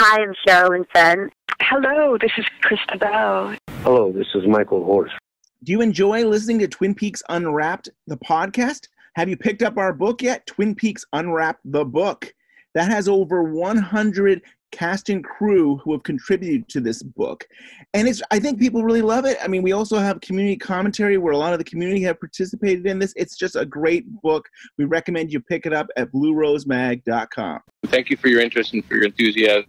Hi, I'm Sherilyn Fenn. Hello, this is Chrysta Bell. Hello, this is Michael Horse. Do you enjoy listening to Twin Peaks Unwrapped, the podcast? Have you picked up our book yet? Twin Peaks Unwrapped, the book. That has over 100 cast and crew who have contributed to this book. And it's I think people really love it. I mean, we also have community commentary where a lot of the community have participated in this. It's just a great book. We recommend you pick it up at bluerosemag.com. Thank you for your interest and for your enthusiasm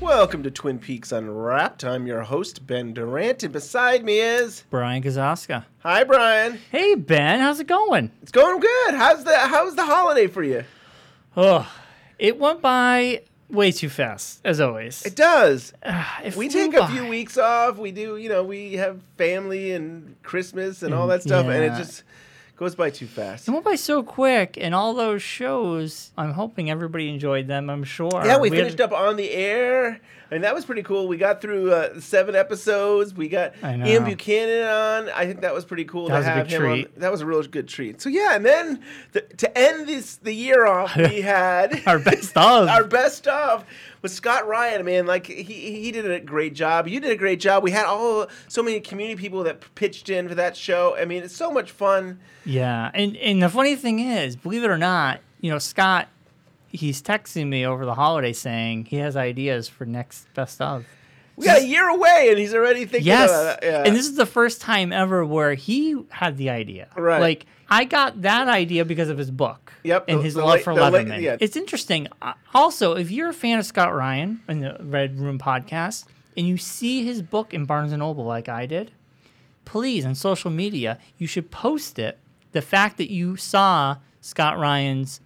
Welcome to Twin Peaks Unwrapped. I'm your host, Ben Durant, and beside me is Brian Kozaczka. Hi, Brian. Hey, Ben. How's it going? It's going good. How's the How's the holiday for you? Oh, it went by way too fast, as always. It does. Ah, it we flew take a few weeks off. We do, you know, we have family and Christmas and all that stuff, and it just goes by too fast. It went by so quick, and all those shows. I'm hoping everybody enjoyed them. I'm sure. Yeah, we, had- finished up on the air, and that was pretty cool. We got through uh, seven episodes. We got Ian Buchanan on. I think that was pretty cool That to was a have big him treat. on. That was a real good treat. So yeah, and then the, to end this the year off, we had Our best of. our best of was Scott Ryan. Man, like he he did a great job. You did a great job. We had all so many community people that pitched in for that show. I mean, it's so much fun. Yeah, and and the funny thing is, believe it or not, you know Scott, he's texting me over the holiday saying he has ideas for next best of. We got a year away, and he's already thinking Yes, about it. Yeah. and this is the first time ever where he had the idea. Right. Like I got that idea because of his book. Yep, and the- his the love la- for the la- yeah. It's interesting. Uh, Also, if you're a fan of Scott Ryan and the Red Room podcast, and you see his book in Barnes and Noble like I did, please on social media you should post it. The fact that you saw Scott Ryan's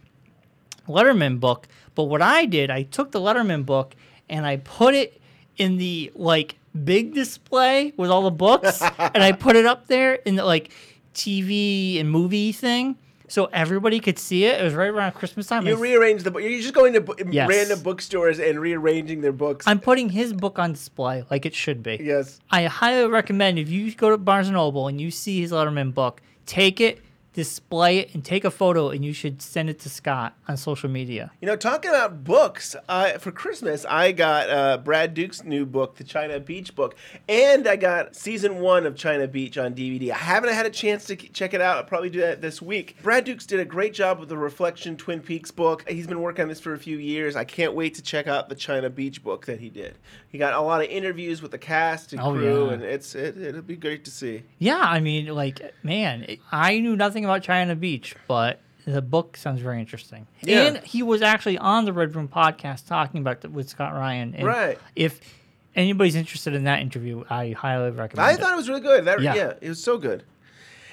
Letterman book, but what I did, I took the Letterman book and I put it in the like big display with all the books, and I put it up there in the like TV and movie thing, so everybody could see it. It was right around Christmas time. You rearrange the book. You're just going to Yes. random bookstores and rearranging their books. I'm putting his book on display like it should be. yes. I highly recommend if you go to Barnes and Noble and you see his Letterman book, take it, display it, and take a photo, and you should send it to Scott on social media. You know, talking about books, uh, for Christmas, I got uh, Brad Duke's new book, the China Beach book, and I got season one of China Beach on DVD. I haven't had a chance to check it out. I'll probably do that this week. Brad Dukes did a great job with the Reflection Twin Peaks book. He's been working on this for a few years. I can't wait to check out the China Beach book that he did. He got a lot of interviews with the cast and Oh, crew, yeah. and it's it, it'll be great to see. Yeah, I mean, like, man, I knew nothing about China Beach, but the book sounds very interesting. Yeah. And he was actually on the Red Room podcast talking about it with Scott Ryan. And Right. If anybody's interested in that interview, I highly recommend it. I it. thought it was really good. That, Yeah. yeah. it was so good.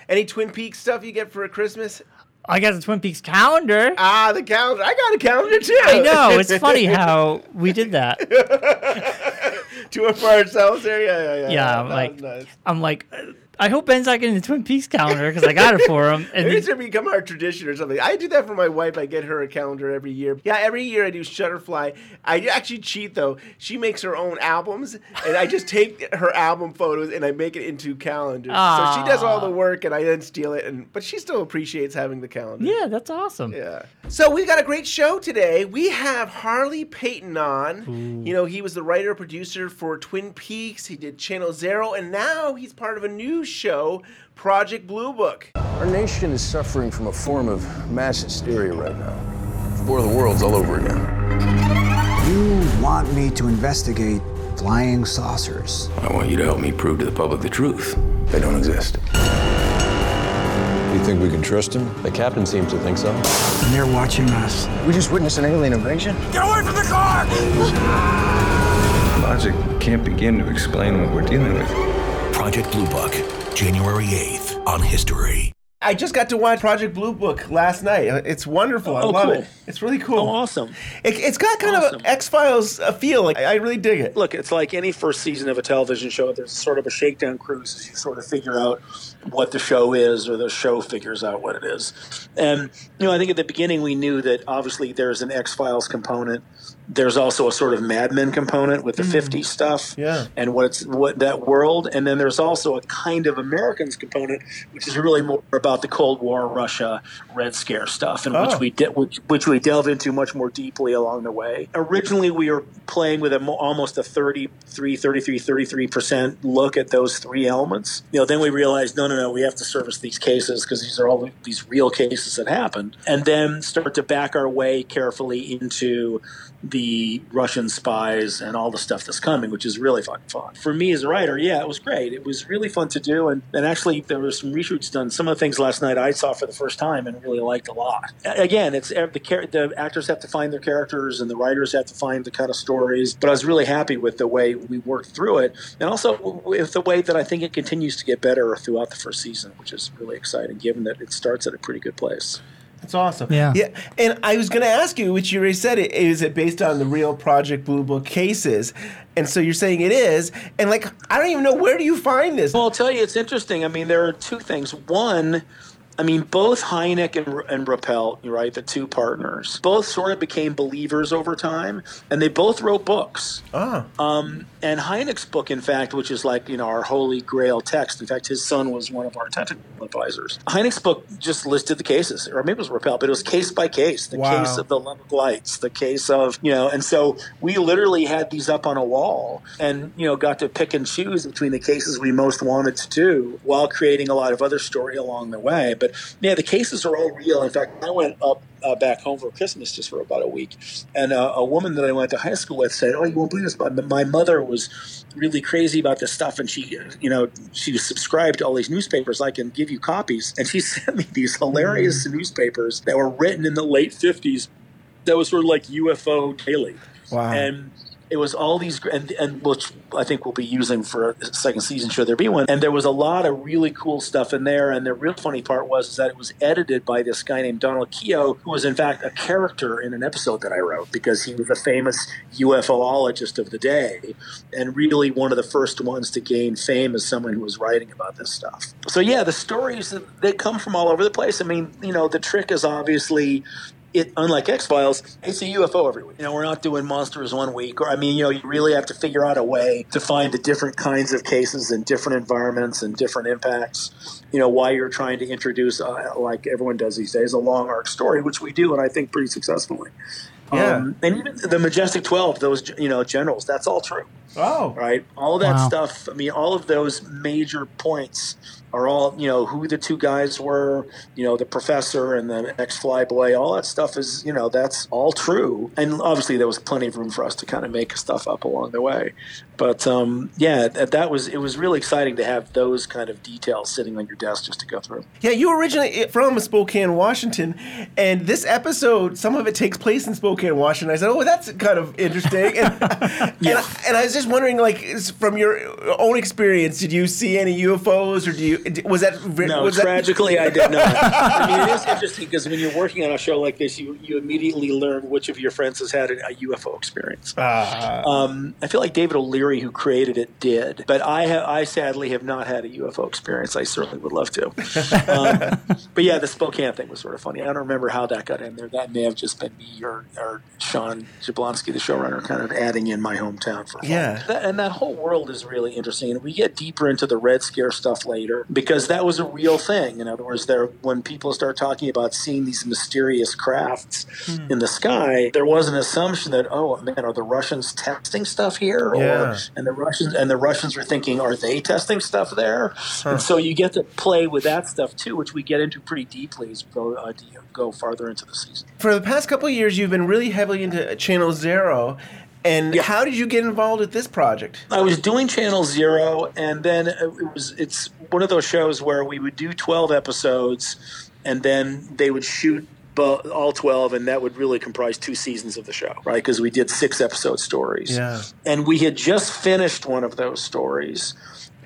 Any Twin Peaks stuff you get for Christmas? I got the Twin Peaks calendar. Ah, the calendar. I got a calendar too. I know. It's funny how we did that. Do it for ourselves there. Yeah, yeah, yeah. Yeah, was like nice. I'm like, I hope Ben's not getting the Twin Peaks calendar because I got it for him. And it's gonna become our tradition or something. I do that for my wife. I get her a calendar every year. Yeah, every year I do Shutterfly. I actually cheat though. She makes her own albums, and I just take her album photos and I make it into calendars. So she does all the work, and I then steal it. And but she still appreciates having the calendar. yeah, that's awesome. Yeah. So we got a great show today. We have Harley Peyton on. You know, he was the writer producer for Twin Peaks. He did Channel Zero, and now he's part of a new show, Project Blue Book. Our nation is suffering from a form of mass hysteria right now. The War of the Worlds all over again. You want me to investigate flying saucers. I want you to help me prove to the public the truth. They don't exist. You think we can trust him? The captain seems to think so. And they're watching us. We just witnessed an alien invasion. Get away from the car! Logic can't begin to explain what we're dealing with. Project Blue Book, January 8th on History. I just got to watch Project Blue Book last night. It's wonderful. I Oh, love cool. it. It's really cool. Oh, awesome. It, it's got kind of an X Files uh, feel. Like I really dig it. Look, it's like any first season of a television show. There's sort of a shakedown cruise as you sort of figure out what the show is, or the show figures out what it is. And you know, I think at the beginning we knew that obviously there's an X Files component. There's also a sort of Mad Men component with the hmm. '50s stuff, Yeah. and what's what that world. And then there's also a kind of Americans component, which is really more about the Cold War, Russia, Red Scare stuff, and Oh. which we de- which, which we delve into much more deeply along the way. Originally, we were playing with a mo- almost a 33, 33, 33 percent look at those three elements. You know, then we realized, no, no, no, we have to service these cases because these are all these real cases that happened, and then start to back our way carefully into the Russian spies and all the stuff that's coming, which is really fun. Fun for me as a writer. Yeah, it was great. It was really fun to do, and, and actually there were some reshoots done. Some of the things last night I saw for the first time and really liked a lot. Again, it's the the actors have to find their characters and the writers have to find the kind of stories. But I was really happy with the way we worked through it, and also with the way that I think it continues to get better throughout the first season, which is really exciting, given that it starts at a pretty good place. That's awesome. Yeah. Yeah. And I was going to ask you, which you already said, it is it based on the real Project Blue Book cases? And so you're saying it is. And like, I don't even know where do you find this? Well, I'll tell you, it's interesting. I mean, there are two things. One, I mean, both Hynek and, and Ruppelt, right, the two partners, both sort of became believers over time, and they both wrote books. Ah. Um, and Hynek's book, in fact, which is like you know our holy grail text. In fact, his son was one of our technical advisors. Hynek's book just listed the cases, or maybe it was Ruppelt, but it was case by case. The Wow. case of the Lubbock lights, the case of you know, and so we literally had these up on a wall, and you know, got to pick and choose between the cases we most wanted to do, while creating a lot of other story along the way. But yeah, the cases are all real. In fact, I went up uh, back home for Christmas just for about a week, and uh, a woman that I went to high school with said, "Oh, you won't believe this, but my mother was really crazy about this stuff, and she, you know, she subscribed to all these newspapers. I can give you copies, and she sent me these hilarious newspapers that were written in the late fifties. That was sort of like UFO Daily, Wow. and it was all these and, and which I think we'll be using for a second season should there be one. And there was a lot of really cool stuff in there. And the real funny part was is that it was edited by this guy named Donald Keyhoe, who was in fact a character in an episode that I wrote because he was a famous UFOologist of the day and really one of the first ones to gain fame as someone who was writing about this stuff. So yeah, the stories they come from all over the place. I mean, you know, the trick is obviously it unlike X Files, it's a UFO every week. You know, we're not doing monsters one week, or I mean, you know, you really have to figure out a way to find the different kinds of cases in different environments and different impacts. You know, why you're trying to introduce, uh, like everyone does these days, a long arc story, which we do, and I think pretty successfully. Yeah. Um, and even the Majestic Twelve, those you know generals, that's all true Oh. right? All of that Wow. stuff. I mean, all of those major points are all you know who the two guys were. You know, the professor and the ex flyboy. All that stuff is you know that's all true. And obviously, there was plenty of room for us to kind of make stuff up along the way. But um, yeah, that, that was it was really exciting to have those kind of details sitting on your desk just to go through. Yeah, you originally from Spokane, Washington, and this episode, some of it takes place in Spokane, Washington. I said, "Oh, that's kind of interesting." And, and, I, and I was just wondering, like, from your own experience, did you see any UFOs, or do you was that No, was that- tragically, I did not. I mean, it is interesting because when you're working on a show like this, you, you immediately learn which of your friends has had a, a UFO experience. Ah. Um, I feel like David O'Leary, who created it, did, but I ha- I sadly have not had a UFO experience. I certainly would love to. Um, but yeah, the Spokane thing was sort of funny. I don't remember how that got in there. That may have just been me or, or Sean Jablonski, the showrunner, kind of adding in my hometown for fun. Yeah. That, and that whole world is really interesting. And we get deeper into the Red Scare stuff later because that was a real thing. In other words, there when people start talking about seeing these mysterious crafts Hmm. in the sky, there was an assumption that oh man, are the Russians testing stuff here? Yeah. Or and the Russians and the Russians were thinking, are they testing stuff there? And so you get to play with that stuff too, which we get into pretty deeply as we go uh, go farther into the season. For the past couple of years, you've been really heavily into Channel Zero. And how did you get involved with this project? I was doing Channel Zero, and then it was it's one of those shows where we would do twelve episodes, and then they would shoot all twelve, and that would really comprise two seasons of the show, right? Because we did six episode stories, Yeah. and we had just finished one of those stories.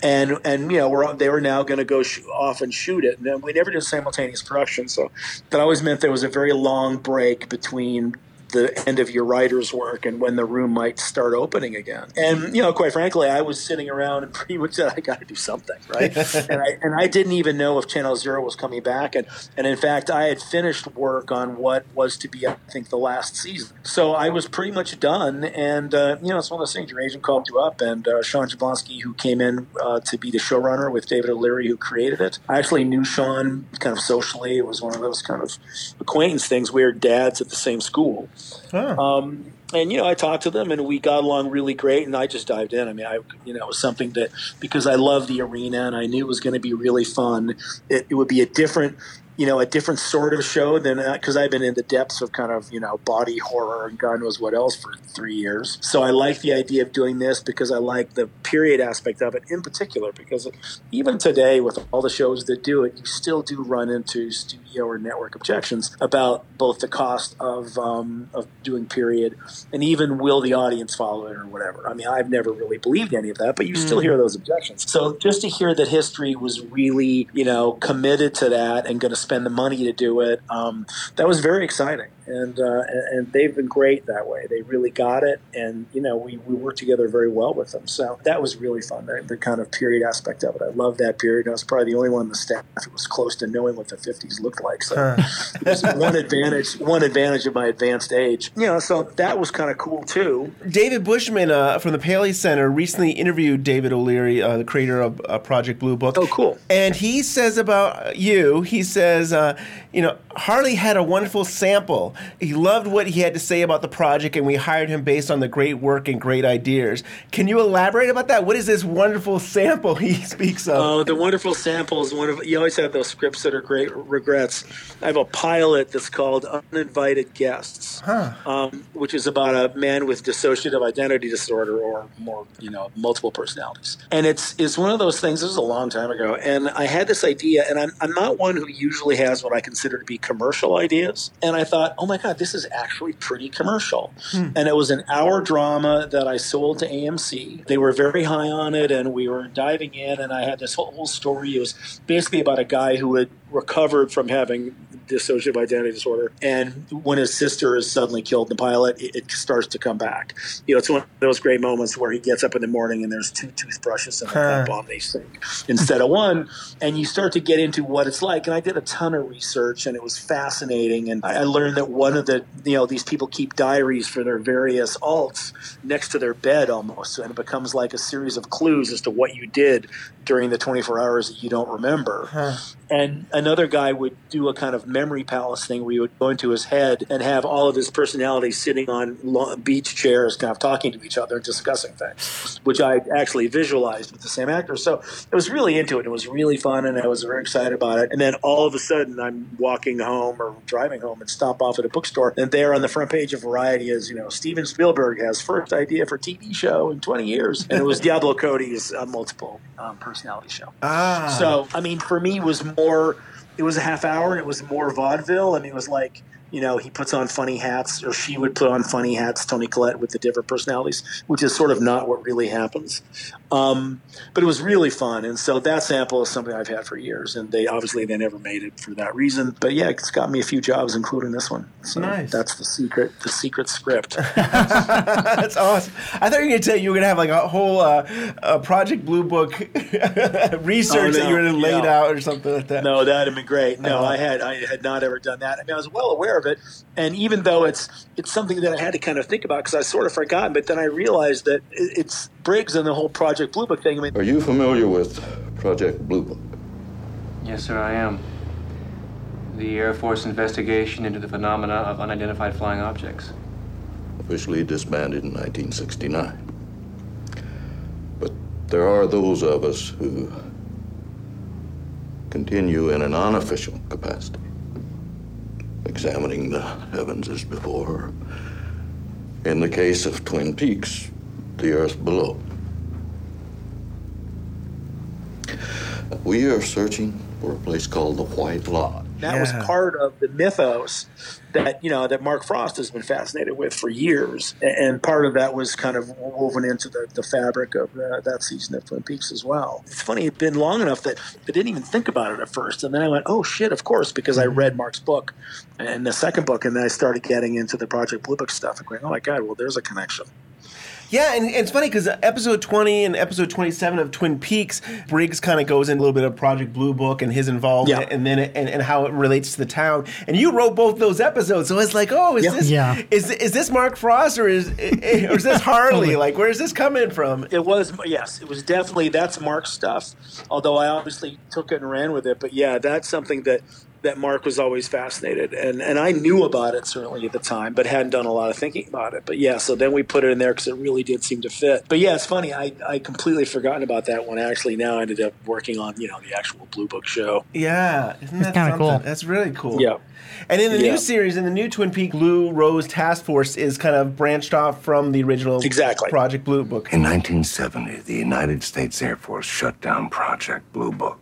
and and you know we're they were now going to go sh- off and shoot it, and then we never did simultaneous production, so that always meant there was a very long break between the end of your writer's work and when the room might start opening again. And you know, quite frankly, I was sitting around and pretty much said, "I got to do something," right? and I and I didn't even know if Channel Zero was coming back, and and in fact, I had finished work on what was to be, I think, the last season. So I was pretty much done, and uh, you know, it's one of those things. Your agent called you up, and uh, Sean Jablonski, who came in uh, to be the showrunner with David O'Leary, who created it. I actually knew Sean kind of socially. It was one of those kind of acquaintance things. We were dads at the same school. Um, and you know, I talked to them, and we got along really great. And I just dived in. I mean, I you know, it was something that because I love the arena, and I knew it was going to be really fun. It, it would be a different, you know, a different sort of show than because I've been in the depths of kind of you know body horror and God knows what else for three years. So I like the idea of doing this because I like the period aspect of it in particular. Because even today, with all the shows that do it, you still do run into studio or network objections about both the cost of um, of doing period and even will the audience follow it or whatever. I mean, I've never really believed any of that, but you still Mm. hear those objections. So just to hear that history was really, you know, committed to that and going to spend the money to do it, um, that was very exciting. And, uh, and and they've been great that way. They really got it, and you know we, we worked together very well with them. So that was really fun. The, the kind of period aspect of it, I love that period. I was probably the only one in the staff who was close to knowing what the '50s looked like. So it was one advantage, one advantage of my advanced age. You know, so that was kind of cool too. David Bushman uh, from the Paley Center recently interviewed David O'Leary, uh, the creator of uh, Project Blue Book. Oh, cool! And he says about you, he says, uh, you know, Harley had a wonderful sample. He loved what he had to say about the project, and we hired him based on the great work and great ideas. Can you elaborate about that? What is this wonderful sample he speaks of? Oh, the wonderful samples. One of you always have those scripts that are great regrets. I have a pilot that's called "Uninvited Guests," um, which is about a man with dissociative identity disorder, or more, you know, multiple personalities. And it's it's one of those things. This was a long time ago, and I had this idea, and I'm I'm not one who usually has what I consider to be commercial ideas. And I thought, oh my god, this is actually pretty commercial. Hmm. And it was an hour drama that I sold to AMC. They were very high on it, and we were diving in. And I had this whole, whole story. It was basically about a guy who had recovered from having dissociative identity disorder, and when his sister is suddenly killed in the pilot, it, it starts to come back. You know, it's one of those great moments where he gets up in the morning and there's two toothbrushes in the Huh. cup on the sink instead of one, and you start to get into what it's like. And I did a ton of research, and it was fascinating. And I I learned that one of the, you know, these people keep diaries for their various alts next to their bed almost, and it becomes like a series of clues as to what you did during the 24 hours that you don't remember. And another guy would do a kind of memory palace thing where you would go into his head and have all of his personalities sitting on lo- beach chairs, kind of talking to each other and discussing things, which I actually visualized with the same actor. So I was really into it. It was really fun, and I was very excited about it. And then all of a sudden, I'm walking home or driving home and stop off at a bookstore, and there on the front page of Variety is, you know, Steven Spielberg has first idea for TV show in 20 years, and it was Diablo Cody's uh, multiple um, personality show. Ah. So, I mean, for me, it was more, it was a half hour and it was more vaudeville. and it was like, you know, he puts on funny hats, or she would put on funny hats, Toni Collette, with the different personalities, which is sort of not what really happens. Um, but it was really fun. And so that sample is something I've had for years. And they obviously they never made it for that reason. But yeah, it's got me a few jobs, including this one. So Nice. that's the secret, the secret script. That's awesome. I thought you were going to tell you were going to have like a whole uh, uh, Project Blue Book research Oh, that you were no, going to laid no. out or something like that. No, that'd have been great. No, Uh-huh. I had I had not ever done that. I mean, I was well aware of it, and even though it's it's something that I had to kind of think about because I sort of forgot, but then I realized that it's Briggs and the whole Project Blue Book thing. I mean, Are you familiar with Project Blue Book? Yes, sir, I am. The Air Force investigation into the phenomena of unidentified flying objects. Officially disbanded in 1969. But there are those of us who continue in an unofficial capacity, examining the heavens as before. In the case of Twin Peaks, the earth below. We are searching for a place called the White Lodge. That was part of the mythos that you know that Mark Frost has been fascinated with for years, and part of that was kind of woven into the, the fabric of the, that season of Twin Peaks as well. It's funny; it'd been long enough that I didn't even think about it at first, and then I went, "Oh shit!" Of course, because I mm-hmm. read Mark's book and the second book, and then I started getting into the Project Blue Book stuff and going, "Oh my god! Well, there's a connection." Yeah, and it's funny because episode 20 and episode 27 of Twin Peaks, Briggs kind of goes in a little bit of Project Blue Book and his involvement, Yeah. and then it, and, and how it relates to the town. And you wrote both those episodes, so it's like, oh, is Yeah. this Yeah. is is this Mark Frost or is or is this Harley? like, where is this coming from? It was yes, it was definitely that's Mark's stuff. Although I obviously took it and ran with it, but yeah, that's something that that Mark was always fascinated, and and I knew about it certainly at the time, but hadn't done a lot of thinking about it. But yeah, so then we put it in there because it really did seem to fit. But yeah, it's funny, I I completely forgotten about that one. Actually, now I ended up working on you know the actual Blue Book show. Yeah, isn't that kinda cool. That's really cool. Yeah. And in the Yeah. new series, in the new Twin Peak, Blue Rose Task Force is kind of branched off from the original Exactly. Project Blue Book. In 1970, the United States Air Force shut down Project Blue Book,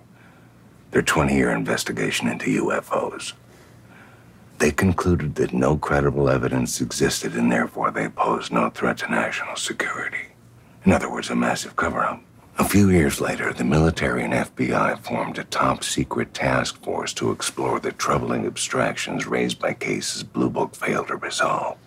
their 20 year investigation into UFOs. They concluded that no credible evidence existed and therefore they posed no threat to national security. In other words, a massive cover up. A few years later, the military and FBI formed a top secret task force to explore the troubling abstractions raised by cases Blue Book failed to resolve.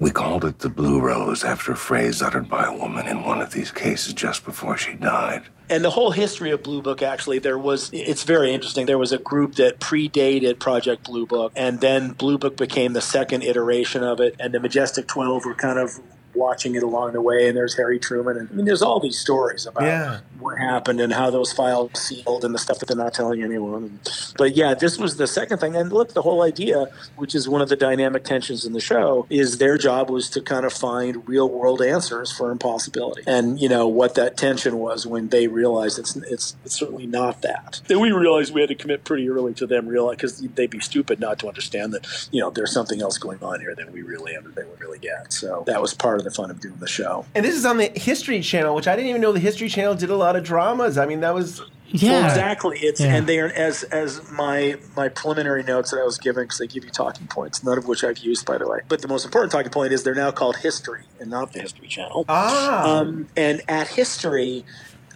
We called it the Blue Rose after a phrase uttered by a woman in one of these cases just before she died. And the whole history of Blue Book, actually, there was, it's very interesting. There was a group that predated Project Blue Book, and then Blue Book became the second iteration of it, and the Majestic 12 were kind of watching it along the way, and there's Harry Truman. And I mean, there's all these stories about Yeah. What happened and how those files sealed and the stuff that they're not telling anyone. But yeah, this was the second thing. And look, the whole idea, which is one of the dynamic tensions in the show, is their job was to kind of find real world answers for impossibility. And you know what that tension was when they realized it's it's, it's certainly not that. Then we realized we had to commit pretty early to them realize because they'd be stupid not to understand that you know there's something else going on here that we really under they would really get. So that was part of the fun of doing the show. And this is on the History Channel, which I didn't even know the History Channel did a lot of dramas. I mean, that was Yeah. Well, exactly. It's Yeah. and they are as as my my preliminary notes that I was given because they give you talking points, none of which I've used by the way. But the most important talking point is they're now called History and not the History Channel. ah. Um, and at History,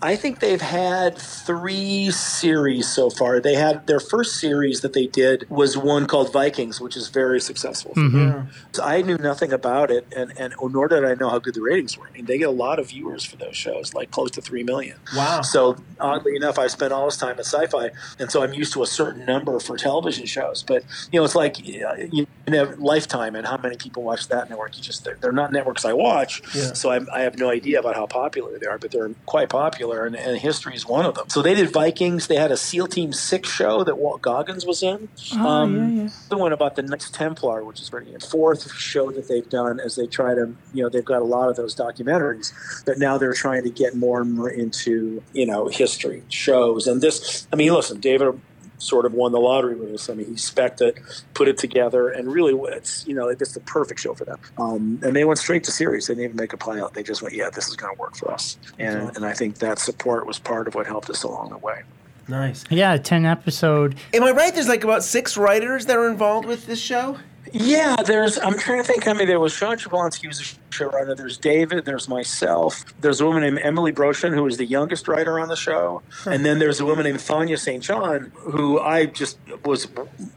I think they've had three series so far. They had their first series that they did was one called Vikings, which is very successful. Mhm. So I knew nothing about it, and, and nor did I know how good the ratings were. I mean, they get a lot of viewers for those shows, like close to three million. wow. So oddly enough, I spent all this time at Sci-Fi, and so I'm used to a certain number for television shows. But you know, it's like uh, you know, Lifetime and how many people watch that network. You just they're, they're not networks I watch, Yeah. so I, I have no idea about how popular they are. But they're quite popular, and, and history is one of them. So they did Vikings. They had a SEAL Team Six show that Walt Goggins was in. Oh, yeah, um, yeah. The one about the Knights Templar, which is pretty good. Fourth show that they've done as they try to, you know, they've got a lot of those documentaries, but now they're trying to get more and more into, you know, history shows. And this, I mean, listen, David sort of won the lottery with this. I mean, he spec'd it, put it together, and really, it's you know, it's the perfect show for them. Um, and they went straight to series. They didn't even make a pilot. They just went, yeah, this is going to work for us. And and I think that support was part of what helped us along the way. Nice. Yeah, 10 episode. Am I right? There's like about six writers that are involved with this show. Yeah, there's. I'm trying to think. I mean, there was Sean Jablonski, who's a showrunner. There's David. There's myself. There's a woman named Emily Broshan, who is the youngest writer on the show, and then there's a woman named Thania St. John, who I just was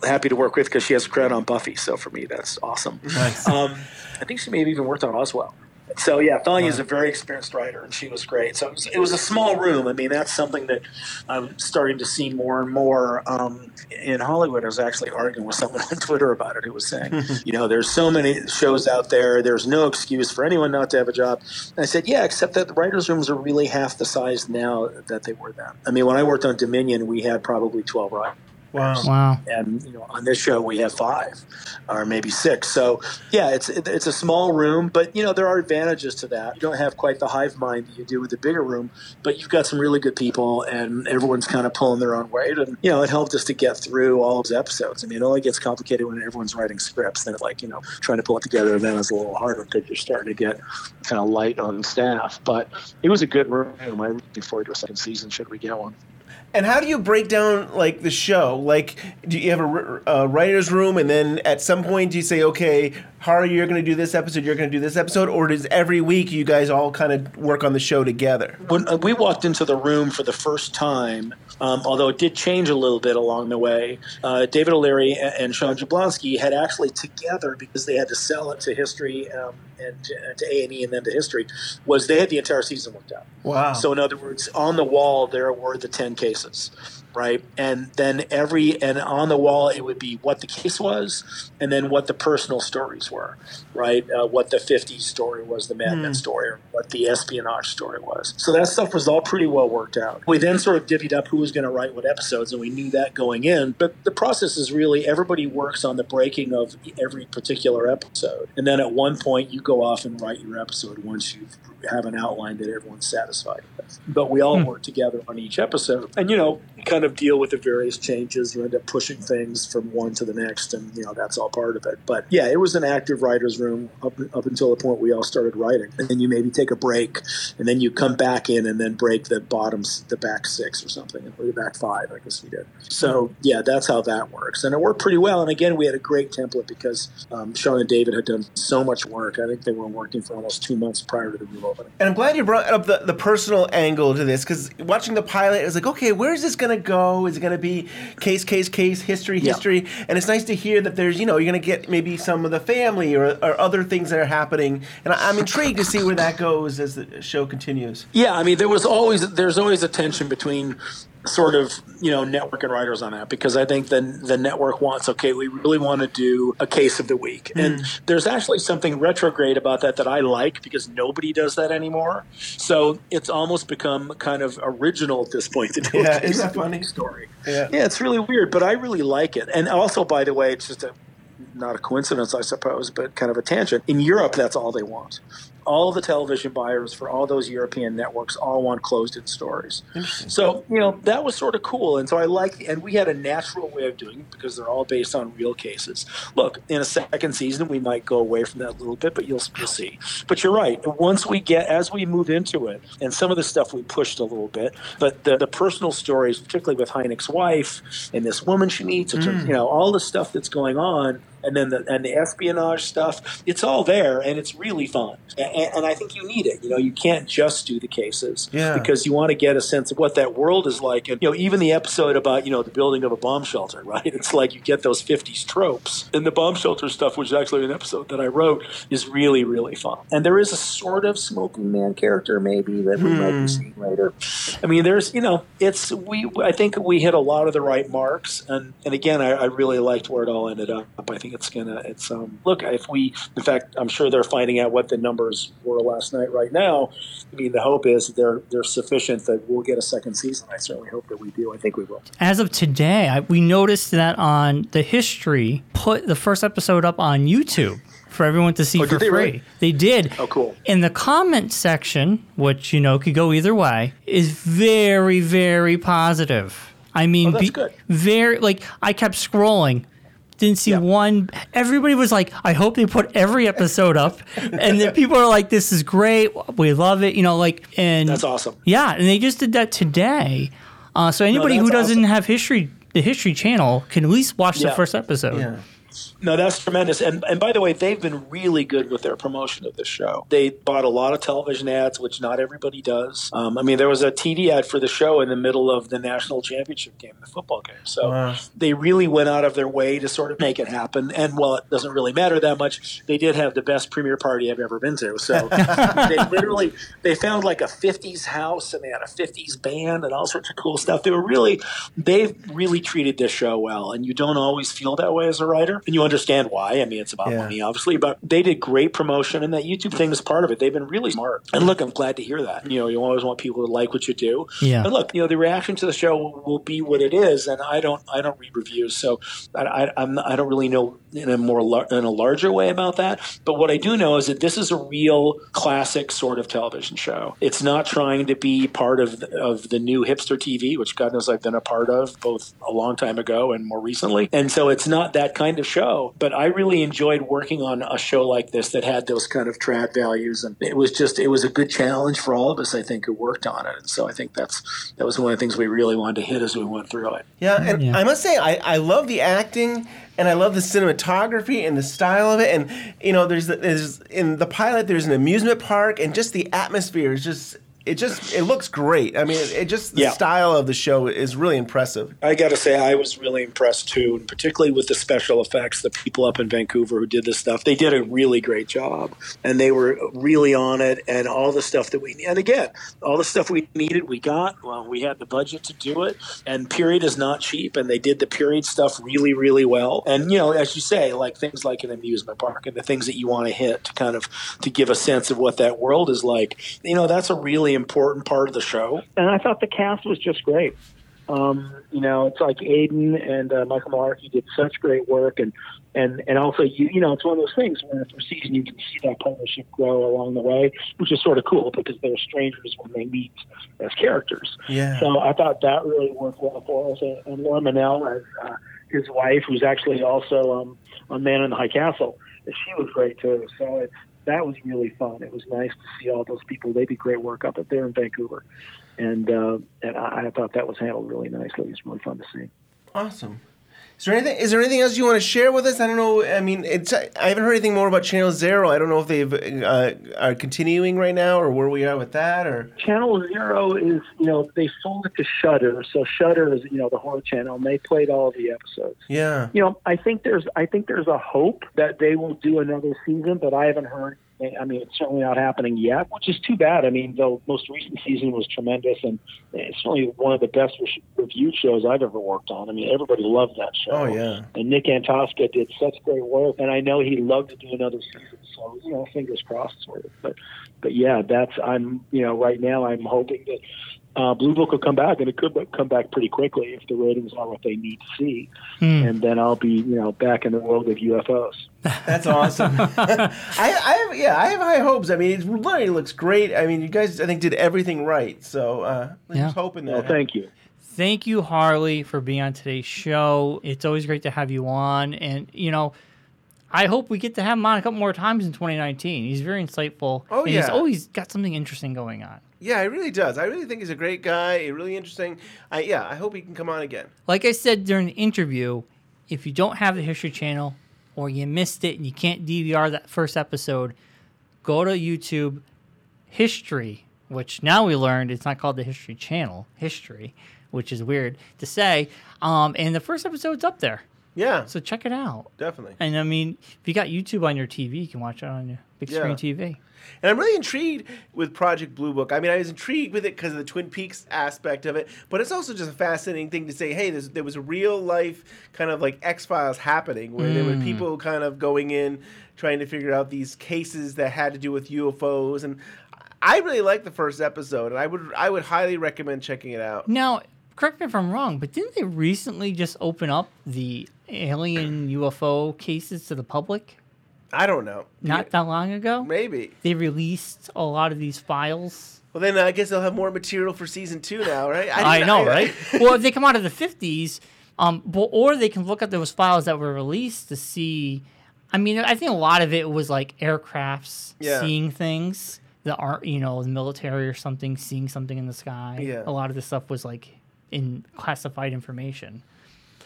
happy to work with because she has a credit on Buffy. So for me, that's awesome. Nice. Um, I think she maybe even worked on Roswell. So yeah, Thania is a very experienced writer, and she was great. So it was, it was a small room. I mean, that's something that I'm starting to see more and more um, in Hollywood. I was actually arguing with someone on Twitter about it who was saying, you know, there's so many shows out there. There's no excuse for anyone not to have a job. And I said, yeah, except that the writers' rooms are really half the size now that they were then. I mean, when I worked on Dominion, we had probably 12 writers Wow. Wow. and you know on this show we have five or maybe six. So yeah it's it, it's a small room but you know there are advantages to that. You don't have quite the hive mind that you do with the bigger room but you've got some really good people and everyone's kind of pulling their own weight and you know it helped us to get through all those episodes. I mean it only gets complicated when everyone's writing scripts then like you know trying to pull it together then is a little harder because you're starting to get kind of light on staff. But it was a good room. I'm looking forward to a second season should we get one And how do you break down like the show? Like, do you have a writer's room, and then at some point do you say, "Okay, Harley, you're going to do this episode, you're going to do this episode," or does every week you guys all kind of work on the show together? When uh, we walked into the room for the first time, um, although it did change a little bit along the way, uh, David O'Leary and, and Sean Jablonski had actually together because they had to sell it to History um, and to- to A and E and then to History, was they had the entire season worked out. Wow. So in other words, on the wall there were the ten cases, right? And then every and on the wall it would be what the case was, and then what the personal stories were, right? Uh, what the '50s story was, the Mad Men Hmm. story, or what the espionage story was. So that stuff was all pretty well worked out. We then sort of divvied up who was going to write what episodes, and we knew that going in. But the process is really everybody works on the breaking of every particular episode, and then at one point you go off and write your episode once you have an outline that everyone's satisfied with. But we all work together on each episode, and you know, kind of deal with the various changes. You end up pushing things from one to the next, and you know that's all part of it. But yeah, it was an active writers' room up up until the point we all started writing, and then you maybe take a break, and then you come back in and then break the bottoms, the back six or something, or the back five, I guess we did. So yeah, that's how that works, and it worked pretty well. And again, we had a great template because um, Sean and David had done so much work. I think they were working for almost two months prior to the room opening. And I'm glad you brought up the, the personal angle to this because watching the pilot, it was like, okay, where's this going to go? Is it going to be case, case, case, history, Yeah. history? And it's nice to hear that there's, you know, you're going to get maybe some of the family or, or other things that are happening. And I, I'm intrigued to see where that goes as the show continues. Yeah, I mean, there was always there's always a tension between sort of you know network and writers on that because I think the the network wants okay, we really want to do a case of the week, and mm-hmm. there's actually something retrograde about that that I like because nobody does that anymore. So it's almost become kind of original at this point to do Yeah, a that funny? story. Yeah. Yeah, it's really weird, but I really like it. And also, by the way, it's just a not a coincidence, I suppose, but kind of a tangent. In Europe, that's all they want. All the television buyers for all those European networks all want closed-in stories. So you know that was sort of cool, and so I like, and we had a natural way of doing it because they're all based on real cases. Look, in a second season, we might go away from that a little bit, but you'll you'll see. But you're right. Once we get, as we move into it, and some of the stuff we pushed a little bit, but the, the personal stories, particularly with Hynek's wife and this woman she meets, Mm. you know, all the stuff that's going on and then the and the espionage stuff it's all there and it's really fun. And, and i think you need it you know you can't just do the cases Yeah. because you want to get a sense of what that world is like and you know even the episode about you know the building of a bomb shelter right? It's like you get those 50s tropes. And the bomb shelter stuff which is actually an episode that i wrote is really really fun. And there is a sort of smoking man character maybe that we might Hmm. be seeing later. I mean there's you know it's we i think we hit a lot of the right marks and and again i, I really liked where it all ended up. I think it's gonna it's um look if we in fact i'm sure they're finding out what the numbers were last night right now i mean the hope is they're they're sufficient that we'll get a second season i certainly hope that we do i think we will As of today, I, we noticed that on the history, put the first episode up on YouTube for everyone to see Oh, for they free. really? They did. Oh, cool. In the comment section, which you know could go either way, is very, very positive. I mean, Oh, that's be- good. very like I kept scrolling. Didn't see one. Everybody was like, "I hope they put every episode up," and then people are like, "This is great. We love it." You know, like, and That's awesome. Yeah, and they just did that today. Uh, so anybody who doesn't have history, the History Channel, can at least watch the first episode. No, that's tremendous. And and by the way, they've been really good with their promotion of this show. They bought a lot of television ads, which not everybody does. Um, I mean, there was a TD ad for the show in the middle of the national championship game, the football game. So Wow. they really went out of their way to sort of make it happen. And while it doesn't really matter that much, they did have the best premiere party I've ever been to. So they literally they found like a 50s house and they had a 50s band and all sorts of cool stuff. They were really they've really treated this show well, and you don't always feel that way as a writer, and you understand why. I mean, it's about Yeah. money, obviously, but they did great promotion, and that YouTube thing is part of it. They've been really smart. And look, I'm glad to hear that. You know, you always want people to like what you do. Yeah. And look, you know, the reaction to the show will, will be what it is, and I don't I don't read reviews, so I, I I'm I don't really know in a more in a larger way about that. But what I do know is that this is a real classic sort of television show. It's not trying to be part of the, of the new hipster TV, which God knows I've been a part of both a long time ago and more recently. And so it's not that kind of show. But I really enjoyed working on a show like this that had those kind of trad values, and it was just it was a good challenge for all of us, I think, who worked on it. And so I think that's that was one of the things we really wanted to hit as we went through it. Yeah, and I must say, I, I love the acting and I love the cinematography and the style of it. And you know, there's there's in the pilot there's an amusement park, and just the atmosphere is just it just it looks great. I mean, it, it just the Yeah. style of the show is really impressive. I got to say, I was really impressed too, and particularly with the special effects. The people up in Vancouver who did this stuff, they did a really great job, and they were really on it. And all the stuff that we, and again, all the stuff we needed, we got. Well, we had the budget to do it, and period is not cheap, and they did the period stuff really, really well. And you know, as you say, like things like an amusement park and the things that you want to hit to kind of to give a sense of what that world is like. You know, that's a really important part of the show. and I thought the cast was just great. Um, you know, it's like Aidan and uh, Michael Malarkey did such great work, and and and also you you know it's one of those things where through season you can see that partnership grow along the way, which is sort of cool because they're strangers when they meet as characters. Yeah. So I thought that really worked well for us, and, and Laura Mennell as uh, his wife, who's actually also um, on Man in the High Castle, she was great too. So it's that was really fun. It was nice to see all those people. They did great work up at there in Vancouver, and uh, and I, I thought that was handled really nicely. It was really fun to see. Awesome. Is there anything? Is there anything else you want to share with us? I don't know. I mean, it's. I haven't heard anything more about Channel Zero. I don't know if they've uh, are continuing right now or where we are with that or. Channel Zero is, you know, they sold it to Shudder. So Shudder is, you know, the horror channel, and they played all the episodes. Yeah. You know, I think there's, I think there's a hope that they will do another season, but I haven't heard. I mean, it's certainly not happening yet, which is too bad. I mean, the most recent season was tremendous, and it's certainly one of the best re- reviewed shows I've ever worked on. I mean, everybody loved that show. Oh yeah. And Nick Antosca did such great work, and I know he'd love to do another season. So you know, fingers crossed, sort of. But but yeah, that's I'm you know right now I'm hoping that uh, Blue Book will come back, and it could come back pretty quickly if the ratings are what they need to see, Hmm. and then I'll be you know back in the world of UFOs. That's awesome. I, I have yeah, I have high hopes. I mean, it literally looks great. I mean, you guys I think did everything right. So uh, I'm Yeah. just hoping that. Well, thank you. Thank you, Harley, for being on today's show. It's always great to have you on. And, you know, I hope we get to have him on a couple more times in 2019. He's very insightful. Oh, and He's yeah. always got something interesting going on. Yeah, he really does. I really think he's a great guy. Really interesting. I, yeah, I hope he can come on again. Like I said during the interview, if you don't have the History Channel or you missed it and you can't DVR that first episode, go to YouTube, History, which now we learned it's not called the History Channel, History, which is weird to say. Um, and the first episode's up there. Yeah. So check it out. Definitely. And I mean, if you got YouTube on your TV, you can watch it on your big Yeah. screen TV. And I'm really intrigued with Project Blue Book. I mean, I was intrigued with it because of the Twin Peaks aspect of it, but it's also just a fascinating thing to say, hey, there's, there was a real life kind of like X Files happening where there were Mm. people kind of going in trying to figure out these cases that had to do with UFOs. And I really liked the first episode, and I would I would highly recommend checking it out. Now, correct me if I'm wrong, but didn't they recently just open up the alien UFO cases to the public? I don't know. Not that long ago? Maybe. They released a lot of these files. Well, then I guess they'll have more material for season two now, right? I, didn't- know, right? well, if they come out of the 50s, um, but, or they can look at those files that were released to see. I mean, I think a lot of it was like aircrafts Yeah. seeing things that aren't, you know, the military or something seeing something in the sky. Yeah. A lot of this stuff was like in classified information.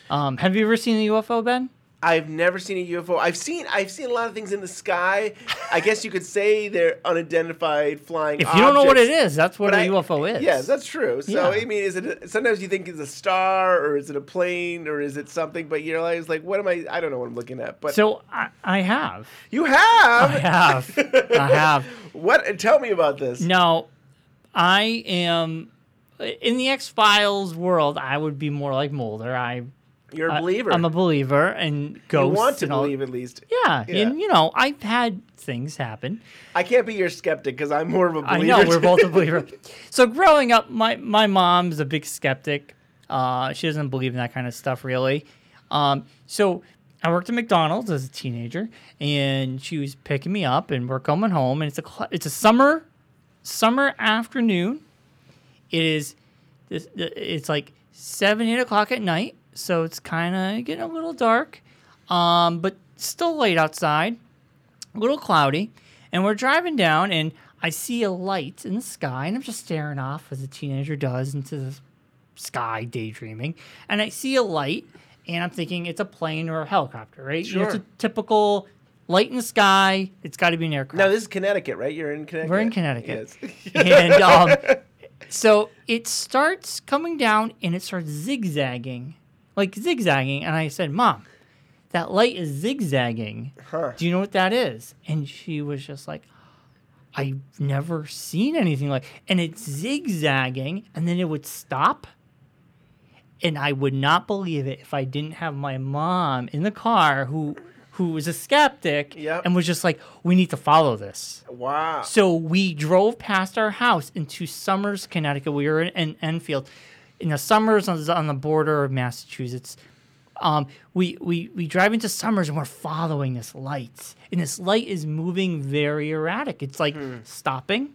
Um, have you ever seen a UFO, Ben? I've never seen a UFO. I've seen I've seen a lot of things in the sky. I guess you could say they're unidentified flying. If you don't know what it is, that's what a I- UFO is. Yes, that's true. So Yeah. I mean, is it sometimes you think it's a star or is it a plane or is it something? But you're always like, what am I? I don't know what I'm looking at. But so I, I have. you have. I have. I have. What? Tell me about this. Now, I am in the X Files world. I would be more like Mulder. I You're a I- believer. I'm a believer, and ghosts. you want to all- believe at least. Yeah, Yeah. and you know, I've had things happen. I can't be your skeptic because I'm more of a I believer. I know we're both a believer. So growing up, my my mom's a big skeptic. Uh, she doesn't believe in that kind of stuff really. Um, so I worked at McDonald's as a teenager, and she was picking me up, and we're coming home, and it's a it's a summer summer afternoon. It is this- it's like seven eight o'clock at night, so it's kind of getting a little dark, um, but still late outside, a little cloudy, and we're driving down, and I see a light in the sky, and I'm just staring off as a teenager does into the sky, daydreaming, and I see a light, and I'm thinking it's a plane or a helicopter, right? You know, it's a typical light in the sky. It's got to be an aircraft. Now this is Connecticut, right? You're in Connecticut. We're in Connecticut. Yes. and um, so it starts coming down and it starts zigzagging, like zigzagging. And I said, Mom, that light is zigzagging. Huh. Do you know what that is? And she was just like, I've never seen anything like and it's zigzagging and then it would stop. And I would not believe it if I didn't have my mom in the car who who was a skeptic and was just like, we need to follow this. Wow. So we drove past our house into Somers, Connecticut. We were in, in Enfield. In the Somers on the, on the border of Massachusetts. Um, we, we, we drive into Somers and we're following this light. And this light is moving very erratic. It's like stopping,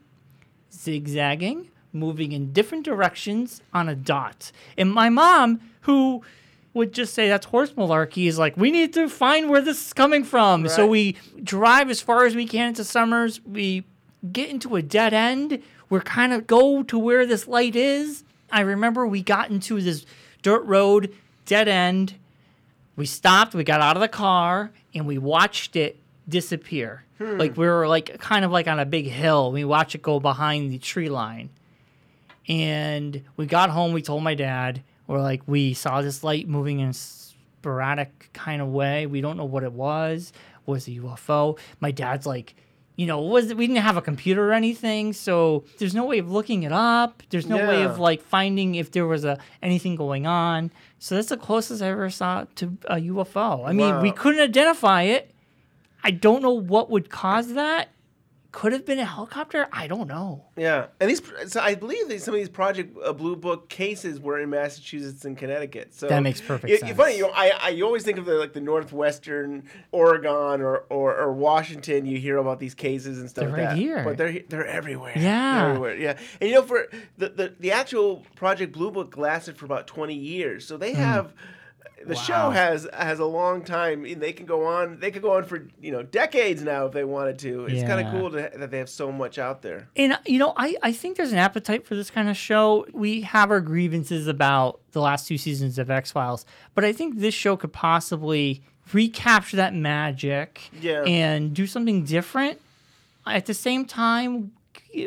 zigzagging, moving in different directions on a dot. And my mom, who would just say that's horse malarkey, is like, we need to find where this is coming from. So we drive as far as we can into Somers. We get into a dead end. We're kind of go to where this light is. I remember we got into this dirt road, dead end. We stopped, we got out of the car, and we watched it disappear. Hmm. Like we were like kind of like on a big hill. We watched it go behind the tree line. And we got home, we told my dad, we're like, we saw this light moving in a sporadic kind of way. We don't know what it was. Was a UFO? My dad's like, you know, was we didn't have a computer or anything, so there's no way of looking it up. There's no way of like finding if there was a anything going on. So that's the closest I ever saw to a UFO. I mean, we couldn't identify it. I don't know what would cause that. Could have been a helicopter. I don't know. Yeah, and these, so I believe that some of these Project uh, Blue Book cases were in Massachusetts and Connecticut. So That makes perfect you, sense. Funny, you know, I, I you always think of the like the northwestern Oregon or, or, or Washington. You hear about these cases and stuff They're like right that, here. but they're they're everywhere. Yeah. They're everywhere. Yeah, and you know, for the, the the actual Project Blue Book lasted for about twenty years, so they Hmm. have. The show has has a long time. and They can go on. They could go on for you know decades now if they wanted to. It's kind of cool to, that they have so much out there. And uh, you know, I, I think there's an appetite for this kind of show. We have our grievances about the last two seasons of X Files, but I think this show could possibly recapture that magic Yeah. and do something different. At the same time,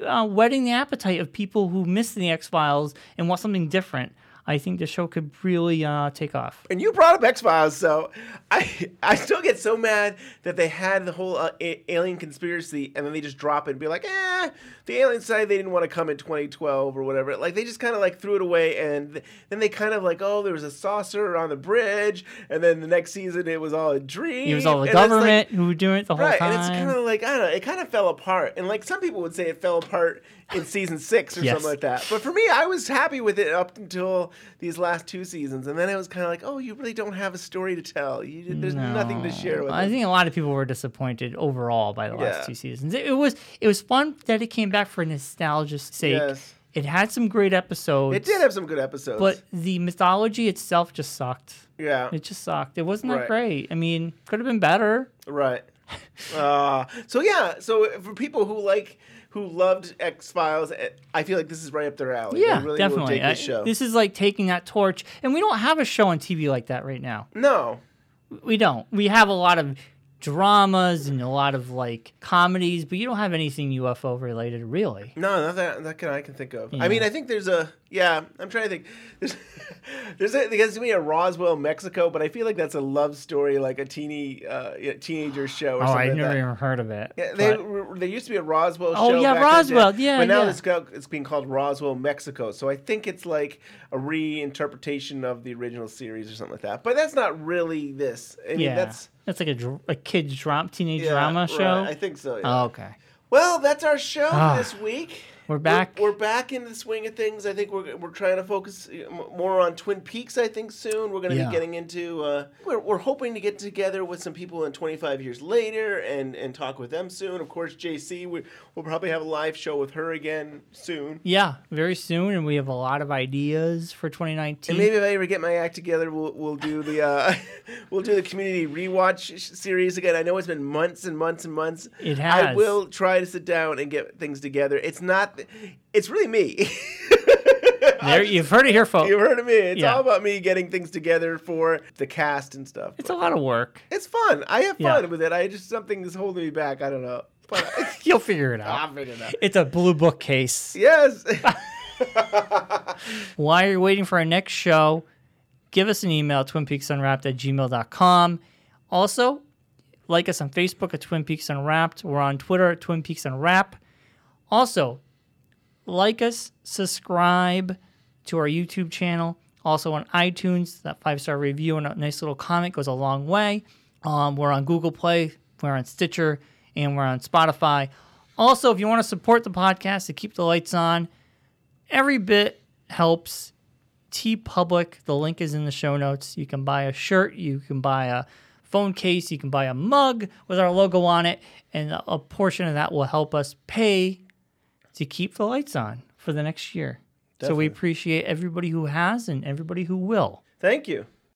uh, whetting the appetite of people who miss the X Files and want something different. I think the show could really uh, take off. And you brought up X Files, so I I still get so mad that they had the whole uh, a- alien conspiracy, and then they just drop it and be like, eh, the aliens decided they didn't want to come in 2012 or whatever. Like they just kind of like threw it away, and th- then they kind of like, oh, there was a saucer on the bridge, and then the next season it was all a dream. It was all the and it's like- government who were doing it the whole right, time. Right, and it's kind of like I don't know, it kind of fell apart, and like some people would say it fell apart in season six or Yes. something like that. But for me, I was happy with it up until these last two seasons, and then it was kind of like, oh, you really don't have a story to tell. You, there's nothing to share with I think a lot of people were disappointed overall by the last Yeah. two seasons. It, it was it was fun that it came back for nostalgia's sake. Yes. It had some great episodes. It did have some good episodes, but the mythology itself just sucked. Yeah. It just sucked. It wasn't Right. that great. I mean, could have been better. Right. Uh, so yeah, so for people who like who loved X Files, eh, I feel like this is right up their alley. Yeah, they really definitely. Will dig I- this show. this is like taking that torch, and we don't have a show on TV like that right now. no, We don't. We have a lot of dramas and a lot of like comedies, but you don't have anything UFO related, really. No, not that that can I can think of. Yeah. I mean, I think there's a yeah. I'm trying to think. There's there's a, there's gonna be a Roswell, Mexico, but I feel like that's a love story, like a teeny uh, teenager show. Or Oh, something I've like never that. even heard of it. Yeah, they, but- there used to be a Roswell Oh, show. yeah, back in the day, Roswell. Yeah, But now yeah. it's, called, it's being called Roswell, Mexico. So I think it's like a reinterpretation of the original series or something like that. But that's not really this. I mean, yeah, that's that's like a, a kids drama, teenage Yeah, drama right. show. I think so, yeah. Oh, okay. Well, that's our show Ah. this week. We're back. We're, back in the swing of things. I think we're, we're trying to focus uh, more on Twin Peaks. I think soon we're going to Yeah. be getting into. Uh, we're, we're hoping to get together with some people in 25 years later and and talk with them soon. Of course, JC, we, we'll probably have a live show with her again soon. Yeah, very soon, and we have a lot of ideas for 2019. And maybe if I ever get my act together, we'll we'll do the uh, we'll do the community rewatch series again. I know it's been months and months and months. It has. I will try to sit down and get things together. It's not. It's really me. there, you've heard it here, folks. You've heard of me. It's Yeah. all about me getting things together for the cast and stuff. It's a lot of work. It's fun. I have Yeah. fun with it. I just something is holding me back. I don't know. But You'll figure it out. I'll figure it out. It's a blue book case. Yes. While you're waiting for our next show, give us an email, twinpeaksunwrapped at gmail.com. Also, like us on Facebook at Twin Peaks Unwrapped. We're on Twitter at Twin Peaks Unwrap. Also, like us, subscribe to our YouTube channel. Also on iTunes, that five star review and a nice little comment goes a long way. Um, we're on Google Play, we're on Stitcher, and we're on Spotify. Also, if you want to support the podcast to keep the lights on, every bit helps. TeePublic, the link is in the show notes. You can buy a shirt, you can buy a phone case, you can buy a mug with our logo on it, and a portion of that will help us pay to keep the lights on for the next year. So we appreciate everybody who has and everybody who will. Thank you.